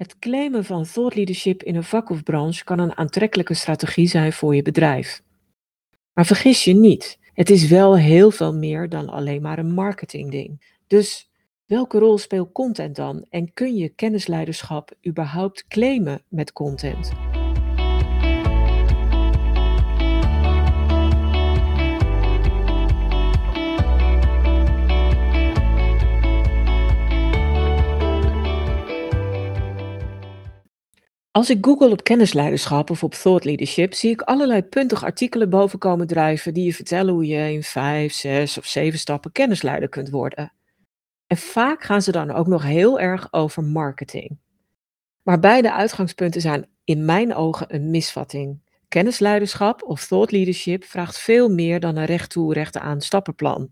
Het claimen van thought leadership in een vak of branche kan een aantrekkelijke strategie zijn voor je bedrijf. Maar vergis je niet, het is wel heel veel meer dan alleen maar een marketingding. Dus welke rol speelt content dan en kun je kennisleiderschap überhaupt claimen met content? Als ik google op kennisleiderschap of op thought leadership, zie ik allerlei puntig artikelen boven komen drijven die je vertellen hoe je in vijf, zes of zeven stappen kennisleider kunt worden. En vaak gaan ze dan ook nog heel erg over marketing. Maar beide uitgangspunten zijn in mijn ogen een misvatting. Kennisleiderschap of thought leadership vraagt veel meer dan een recht toe, recht aan stappenplan.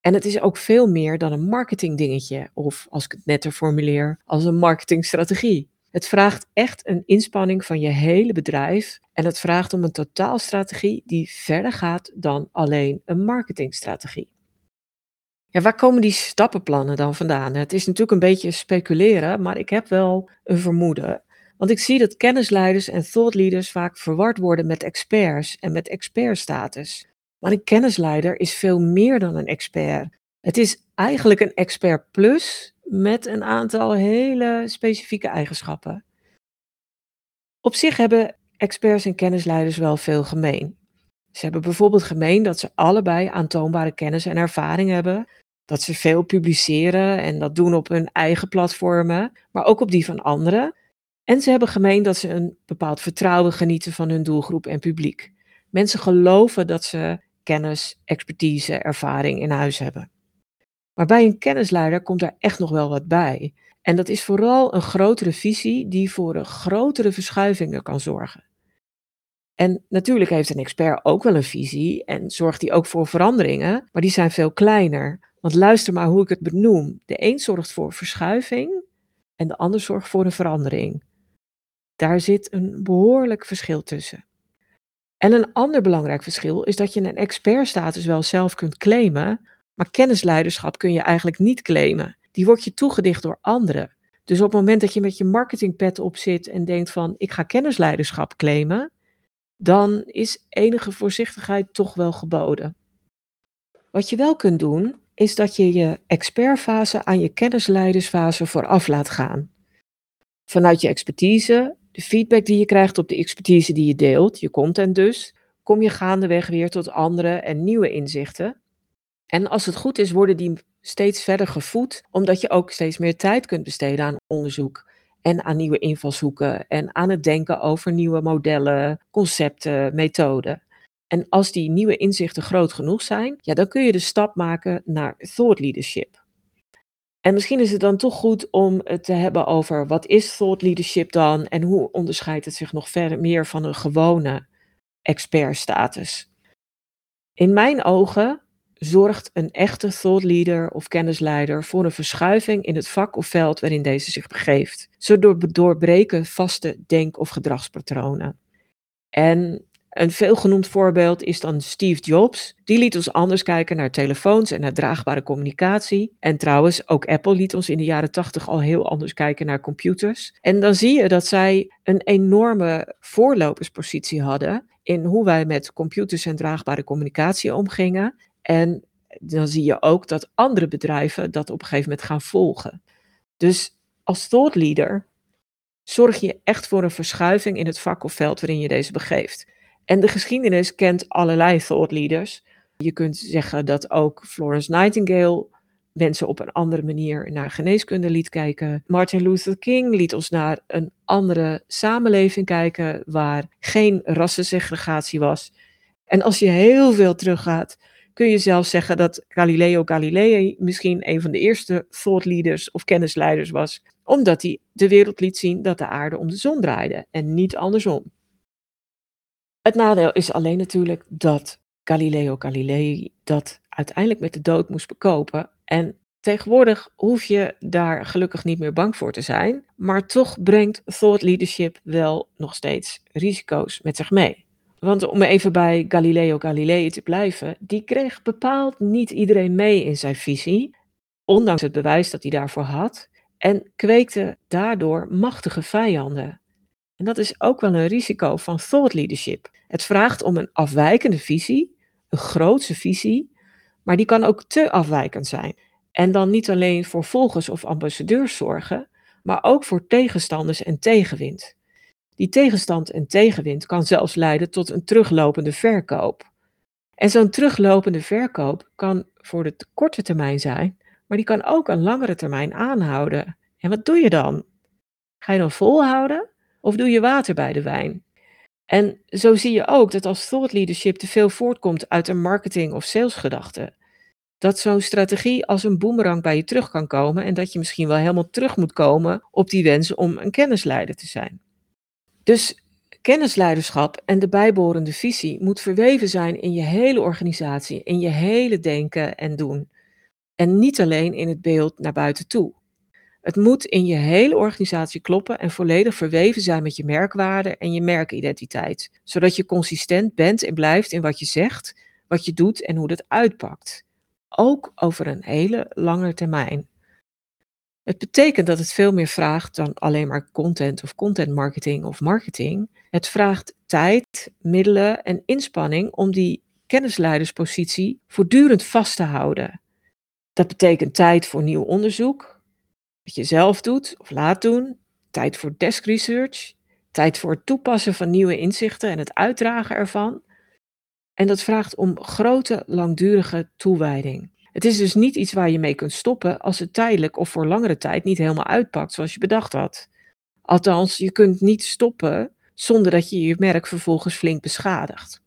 En het is ook veel meer dan een marketingdingetje, of als ik het netter formuleer, als een marketingstrategie. Het vraagt echt een inspanning van je hele bedrijf en het vraagt om een totaalstrategie die verder gaat dan alleen een marketingstrategie. Ja, waar komen die stappenplannen dan vandaan? Het is natuurlijk een beetje speculeren, maar ik heb wel een vermoeden. Want ik zie dat kennisleiders en thought leaders vaak verward worden met experts en met expertstatus. Maar een kennisleider is veel meer dan een expert. Het is eigenlijk een expert plus met een aantal hele specifieke eigenschappen. Op zich hebben experts en kennisleiders wel veel gemeen. Ze hebben bijvoorbeeld gemeen dat ze allebei aantoonbare kennis en ervaring hebben, dat ze veel publiceren en dat doen op hun eigen platformen, maar ook op die van anderen. En ze hebben gemeen dat ze een bepaald vertrouwen genieten van hun doelgroep en publiek. Mensen geloven dat ze kennis, expertise, ervaring in huis hebben. Maar bij een kennisleider komt daar echt nog wel wat bij. En dat is vooral een grotere visie die voor grotere verschuivingen kan zorgen. En natuurlijk heeft een expert ook wel een visie en zorgt die ook voor veranderingen, maar die zijn veel kleiner. Want luister maar hoe ik het benoem. De een zorgt voor verschuiving en de ander zorgt voor een verandering. Daar zit een behoorlijk verschil tussen. En een ander belangrijk verschil is dat je een expertstatus wel zelf kunt claimen, maar kennisleiderschap kun je eigenlijk niet claimen. Die wordt je toegedicht door anderen. Dus op het moment dat je met je marketingpet op zit en denkt van ik ga kennisleiderschap claimen, dan is enige voorzichtigheid toch wel geboden. Wat je wel kunt doen, is dat je je expertfase aan je kennisleidersfase vooraf laat gaan. Vanuit je expertise, de feedback die je krijgt op de expertise die je deelt, je content dus, kom je gaandeweg weer tot andere en nieuwe inzichten en als het goed is, worden die steeds verder gevoed, omdat je ook steeds meer tijd kunt besteden aan onderzoek en aan nieuwe invalshoeken en aan het denken over nieuwe modellen, concepten, methoden. En als die nieuwe inzichten groot genoeg zijn, ja, dan kun je de stap maken naar thought leadership. En misschien is het dan toch goed om het te hebben over wat is thought leadership dan en hoe onderscheidt het zich nog verder meer van een gewone expertstatus. In mijn ogen zorgt een echte thought leader of kennisleider voor een verschuiving in het vak of veld waarin deze zich begeeft. Zo doorbreken vaste denk- of gedragspatronen. En een veelgenoemd voorbeeld is dan Steve Jobs. Die liet ons anders kijken naar telefoons en naar draagbare communicatie. En trouwens, ook Apple liet ons in de jaren tachtig al heel anders kijken naar computers. En dan zie je dat zij een enorme voorloperspositie hadden in hoe wij met computers en draagbare communicatie omgingen. En dan zie je ook dat andere bedrijven dat op een gegeven moment gaan volgen. Dus als thought leader zorg je echt voor een verschuiving in het vak of veld waarin je deze begeeft. En de geschiedenis kent allerlei thought leaders. Je kunt zeggen dat ook Florence Nightingale mensen op een andere manier naar geneeskunde liet kijken. Martin Luther King liet ons naar een andere samenleving kijken waar geen rassensegregatie was. En als je heel veel teruggaat kun je zelfs zeggen dat Galileo Galilei misschien een van de eerste thought leaders of kennisleiders was, omdat hij de wereld liet zien dat de aarde om de zon draaide en niet andersom. Het nadeel is alleen natuurlijk dat Galileo Galilei dat uiteindelijk met de dood moest bekopen. En tegenwoordig hoef je daar gelukkig niet meer bang voor te zijn, maar toch brengt thought leadership wel nog steeds risico's met zich mee. Want om even bij Galileo Galilei te blijven, die kreeg bepaald niet iedereen mee in zijn visie, ondanks het bewijs dat hij daarvoor had. en kweekte daardoor machtige vijanden. En dat is ook wel een risico van thought leadership. Het vraagt om een afwijkende visie, een grootse visie, maar die kan ook te afwijkend zijn. En dan niet alleen voor volgers of ambassadeurs zorgen, maar ook voor tegenstanders en tegenwind. Die tegenstand en tegenwind kan zelfs leiden tot een teruglopende verkoop. En zo'n teruglopende verkoop kan voor de korte termijn zijn, maar die kan ook een langere termijn aanhouden. En wat doe je dan? Ga je dan volhouden of doe je water bij de wijn? En zo zie je ook dat als thought leadership te veel voortkomt uit een marketing- of salesgedachte, dat zo'n strategie als een boemerang bij je terug kan komen en dat je misschien wel helemaal terug moet komen op die wens om een kennisleider te zijn. Dus kennisleiderschap en de bijbehorende visie moet verweven zijn in je hele organisatie, in je hele denken en doen. En niet alleen in het beeld naar buiten toe. Het moet in je hele organisatie kloppen en volledig verweven zijn met je merkwaarde en je merkidentiteit, zodat je consistent bent en blijft in wat je zegt, wat je doet en hoe dat uitpakt. Ook over een hele lange termijn. Het betekent dat het veel meer vraagt dan alleen maar content of content marketing of marketing. Het vraagt tijd, middelen en inspanning om die kennisleiderspositie voortdurend vast te houden. Dat betekent tijd voor nieuw onderzoek, wat je zelf doet of laat doen, tijd voor desk research, tijd voor het toepassen van nieuwe inzichten en het uitdragen ervan. En dat vraagt om grote, langdurige toewijding. Het is dus niet iets waar je mee kunt stoppen als het tijdelijk of voor langere tijd niet helemaal uitpakt zoals je bedacht had. Althans, je kunt niet stoppen zonder dat je je merk vervolgens flink beschadigt.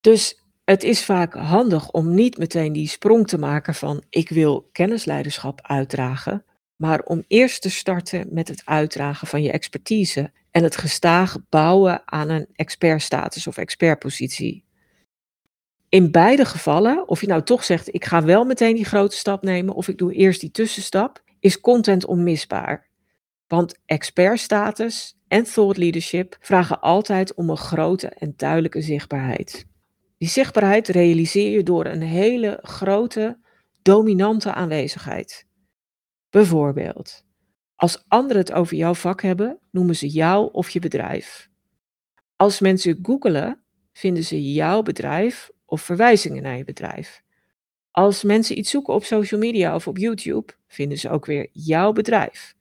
Dus het is vaak handig om niet meteen die sprong te maken van ik wil kennisleiderschap uitdragen, maar om eerst te starten met het uitdragen van je expertise en het gestaag bouwen aan een expertstatus of expertpositie. In beide gevallen, of je nou toch zegt ik ga wel meteen die grote stap nemen of ik doe eerst die tussenstap, is content onmisbaar. Want expertstatus en thought leadership vragen altijd om een grote en duidelijke zichtbaarheid. Die zichtbaarheid realiseer je door een hele grote, dominante aanwezigheid. Bijvoorbeeld, als anderen het over jouw vak hebben, noemen ze jou of je bedrijf. Als mensen googelen, vinden ze jouw bedrijf of verwijzingen naar je bedrijf. Als mensen iets zoeken op social media of op YouTube, vinden ze ook weer jouw bedrijf.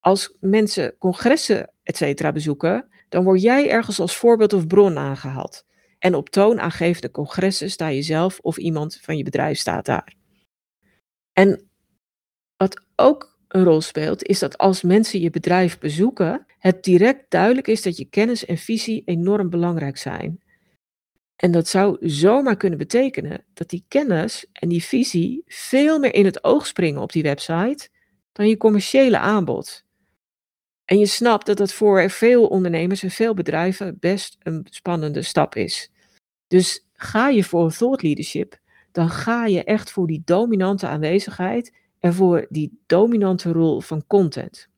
Als mensen congressen, etc. bezoeken, dan word jij ergens als voorbeeld of bron aangehaald. En op toonaangevende congressen sta je zelf of iemand van je bedrijf staat daar. En wat ook een rol speelt, is dat als mensen je bedrijf bezoeken, het direct duidelijk is dat je kennis en visie enorm belangrijk zijn. En dat zou zomaar kunnen betekenen dat die kennis en die visie veel meer in het oog springen op die website dan je commerciële aanbod. En je snapt dat dat voor veel ondernemers en veel bedrijven best een spannende stap is. Dus ga je voor thought leadership, dan ga je echt voor die dominante aanwezigheid en voor die dominante rol van content.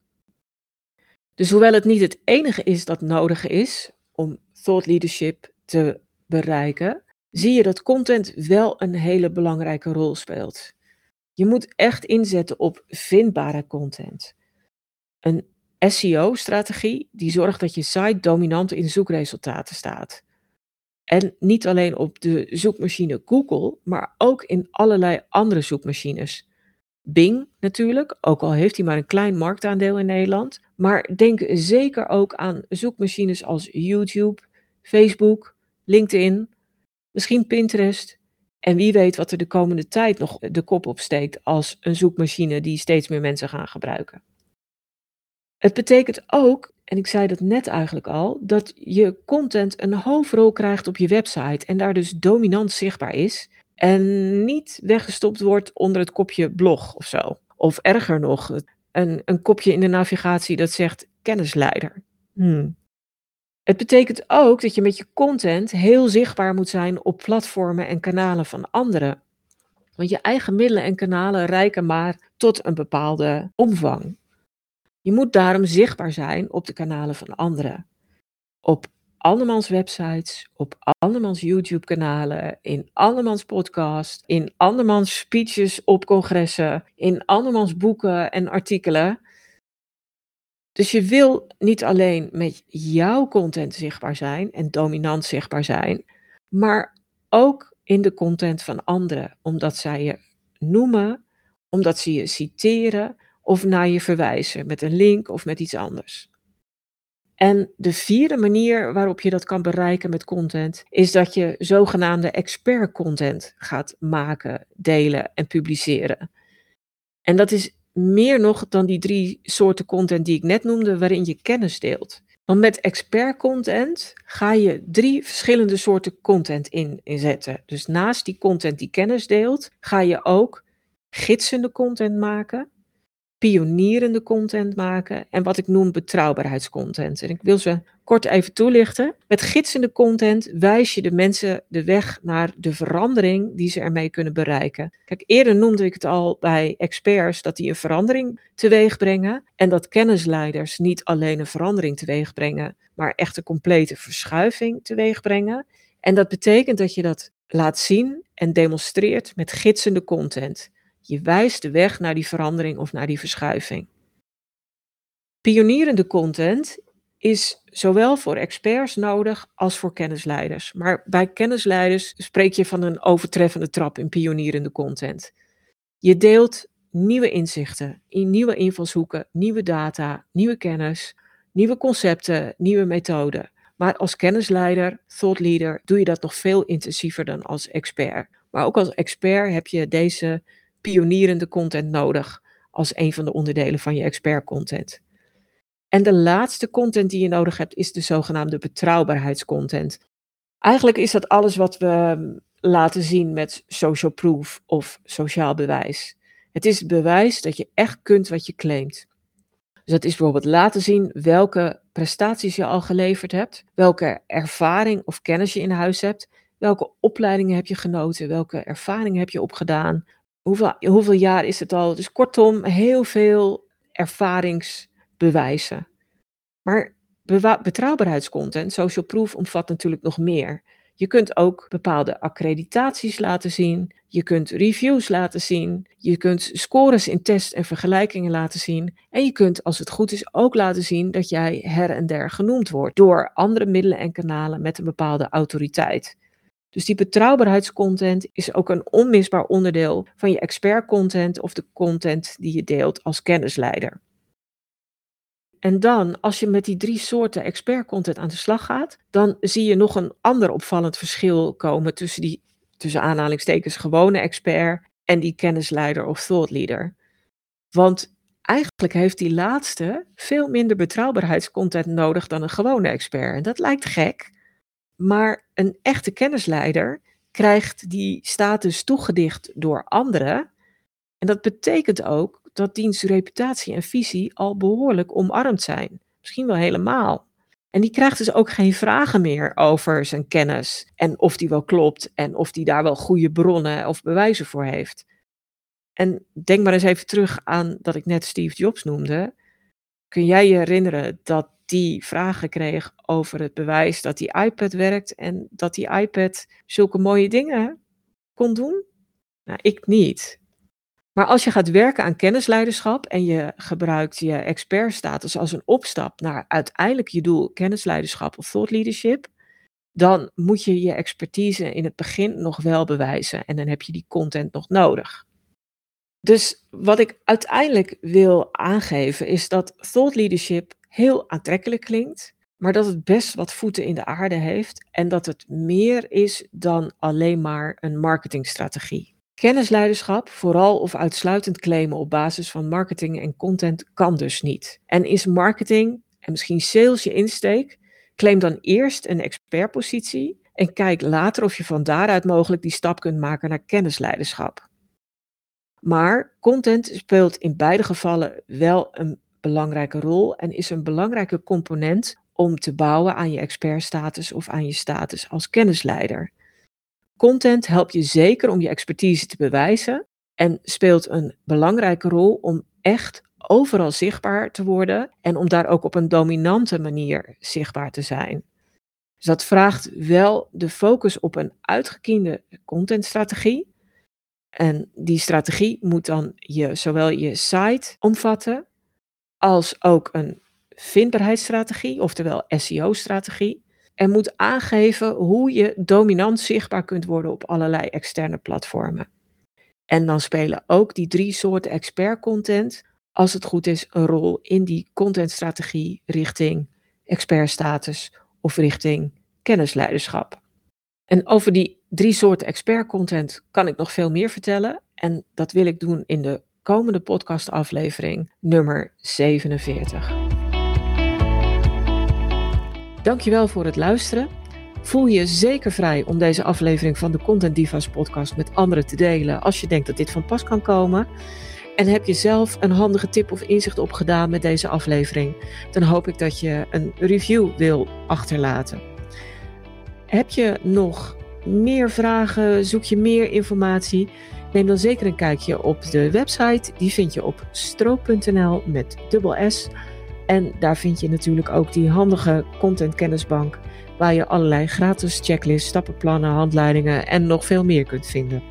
Dus hoewel het niet het enige is dat nodig is om thought leadership te bereiken, zie je dat content wel een hele belangrijke rol speelt. Je moet echt inzetten op vindbare content. Een SEO-strategie die zorgt dat je site dominant in zoekresultaten staat. En niet alleen op de zoekmachine Google, maar ook in allerlei andere zoekmachines. Bing natuurlijk, ook al heeft hij maar een klein marktaandeel in Nederland. Maar denk zeker ook aan zoekmachines als YouTube, Facebook, LinkedIn, misschien Pinterest. En wie weet wat er de komende tijd nog de kop op steekt als een zoekmachine die steeds meer mensen gaan gebruiken. Het betekent ook, en ik zei dat net eigenlijk al, dat je content een hoofdrol krijgt op je website en daar dus dominant zichtbaar is en niet weggestopt wordt onder het kopje blog of zo. Of erger nog, een, een kopje in de navigatie dat zegt kennisleider. Hmm. Het betekent ook dat je met je content heel zichtbaar moet zijn op platformen en kanalen van anderen. Want je eigen middelen en kanalen reiken maar tot een bepaalde omvang. Je moet daarom zichtbaar zijn op de kanalen van anderen. Op andermans websites, op andermans YouTube-kanalen, in andermans podcast, in andermans speeches op congressen, in andermans boeken en artikelen. Dus je wil niet alleen met jouw content zichtbaar zijn en dominant zichtbaar zijn, maar ook in de content van anderen, omdat zij je noemen, omdat ze je citeren of naar je verwijzen met een link of met iets anders. En de vierde manier waarop je dat kan bereiken met content is dat je zogenaamde expert content gaat maken, delen en publiceren. En dat is meer nog dan die drie soorten content die ik net noemde, waarin je kennis deelt. Want met expert content ga je drie verschillende soorten content in, inzetten. Dus naast die content die kennis deelt, ga je ook gidsende content maken, pionierende content maken en wat ik noem betrouwbaarheidscontent. En ik wil ze kort even toelichten. Met gidsende content wijs je de mensen de weg naar de verandering die ze ermee kunnen bereiken. Kijk, eerder noemde ik het al bij experts dat die een verandering teweeg brengen en dat kennisleiders niet alleen een verandering teweeg brengen, maar echt een complete verschuiving teweeg brengen. En dat betekent dat je dat laat zien en demonstreert met gidsende content. Je wijst de weg naar die verandering of naar die verschuiving. Pionierende content is zowel voor experts nodig als voor kennisleiders. Maar bij kennisleiders spreek je van een overtreffende trap in pionierende content. Je deelt nieuwe inzichten, in nieuwe invalshoeken, nieuwe data, nieuwe kennis, nieuwe concepten, nieuwe methoden. Maar als kennisleider, thought leader, doe je dat nog veel intensiever dan als expert. Maar ook als expert heb je deze pionierende content nodig als een van de onderdelen van je expert content. En de laatste content die je nodig hebt is de zogenaamde betrouwbaarheidscontent. Eigenlijk is dat alles wat we ehm, laten zien met social proof of sociaal bewijs. Het is het bewijs dat je echt kunt wat je claimt. Dus dat is bijvoorbeeld laten zien welke prestaties je al geleverd hebt, welke ervaring of kennis je in huis hebt, welke opleidingen heb je genoten, welke ervaringen heb je opgedaan, hoeveel, jaar is het al? Dus kortom, heel veel ervaringsbewijzen. Maar betrouwbaarheidscontent, social proof, omvat natuurlijk nog meer. Je kunt ook bepaalde accreditaties laten zien. Je kunt reviews laten zien. Je kunt scores in tests en vergelijkingen laten zien. En je kunt, als het goed is, ook laten zien dat jij her en der genoemd wordt door andere middelen en kanalen met een bepaalde autoriteit. Dus die betrouwbaarheidscontent is ook een onmisbaar onderdeel van je expertcontent of de content die je deelt als kennisleider. En dan, als je met die drie soorten expertcontent aan de slag gaat, dan zie je nog een ander opvallend verschil komen tussen die, tussen aanhalingstekens, gewone expert en die kennisleider of thought leader. Want eigenlijk heeft die laatste veel minder betrouwbaarheidscontent nodig dan een gewone expert. En dat lijkt gek, maar een echte kennisleider krijgt die status toegedicht door anderen. En dat betekent ook dat diens reputatie en visie al behoorlijk omarmd zijn. Misschien wel helemaal. En die krijgt dus ook geen vragen meer over zijn kennis en of die wel klopt en of die daar wel goede bronnen of bewijzen voor heeft. En denk maar eens even terug aan dat ik net Steve Jobs noemde. Kun jij je herinneren dat die vragen kreeg over het bewijs dat die iPad werkt en dat die iPad zulke mooie dingen kon doen? Nou, ik niet. Maar als je gaat werken aan kennisleiderschap en je gebruikt je expertstatus als een opstap naar uiteindelijk je doel kennisleiderschap of thought leadership, dan moet je je expertise in het begin nog wel bewijzen en dan heb je die content nog nodig. Dus wat ik uiteindelijk wil aangeven is dat thought leadership heel aantrekkelijk klinkt, maar dat het best wat voeten in de aarde heeft en dat het meer is dan alleen maar een marketingstrategie. Kennisleiderschap, vooral of uitsluitend claimen op basis van marketing en content, kan dus niet. En is marketing en misschien sales je insteek, claim dan eerst een expertpositie en kijk later of je van daaruit mogelijk die stap kunt maken naar kennisleiderschap. Maar content speelt in beide gevallen wel een belangrijke rol en is een belangrijke component om te bouwen aan je expertstatus of aan je status als kennisleider. Content helpt je zeker om je expertise te bewijzen en speelt een belangrijke rol om echt overal zichtbaar te worden en om daar ook op een dominante manier zichtbaar te zijn. Dus dat vraagt wel de focus op een uitgekiende contentstrategie. En die strategie moet dan je, zowel je site omvatten, als ook een vindbaarheidsstrategie, oftewel SEO-strategie. En moet aangeven hoe je dominant zichtbaar kunt worden op allerlei externe platformen. En dan spelen ook die drie soorten expert content, als het goed is, een rol in die contentstrategie richting expertstatus of richting kennisleiderschap. En over die drie soorten expert content kan ik nog veel meer vertellen. En dat wil ik doen in de komende podcastaflevering nummer 47. Dankjewel voor het luisteren. Voel je zeker vrij om deze aflevering van de Content Divas podcast met anderen te delen als je denkt dat dit van pas kan komen. En heb je zelf een handige tip of inzicht opgedaan met deze aflevering, dan hoop ik dat je een review wil achterlaten. Heb je nog meer vragen? Zoek je meer informatie? Neem dan zeker een kijkje op de website. Die vind je op stroop.nl met dubbel S. En daar vind je natuurlijk ook die handige content kennisbank waar je allerlei gratis checklists, stappenplannen, handleidingen en nog veel meer kunt vinden.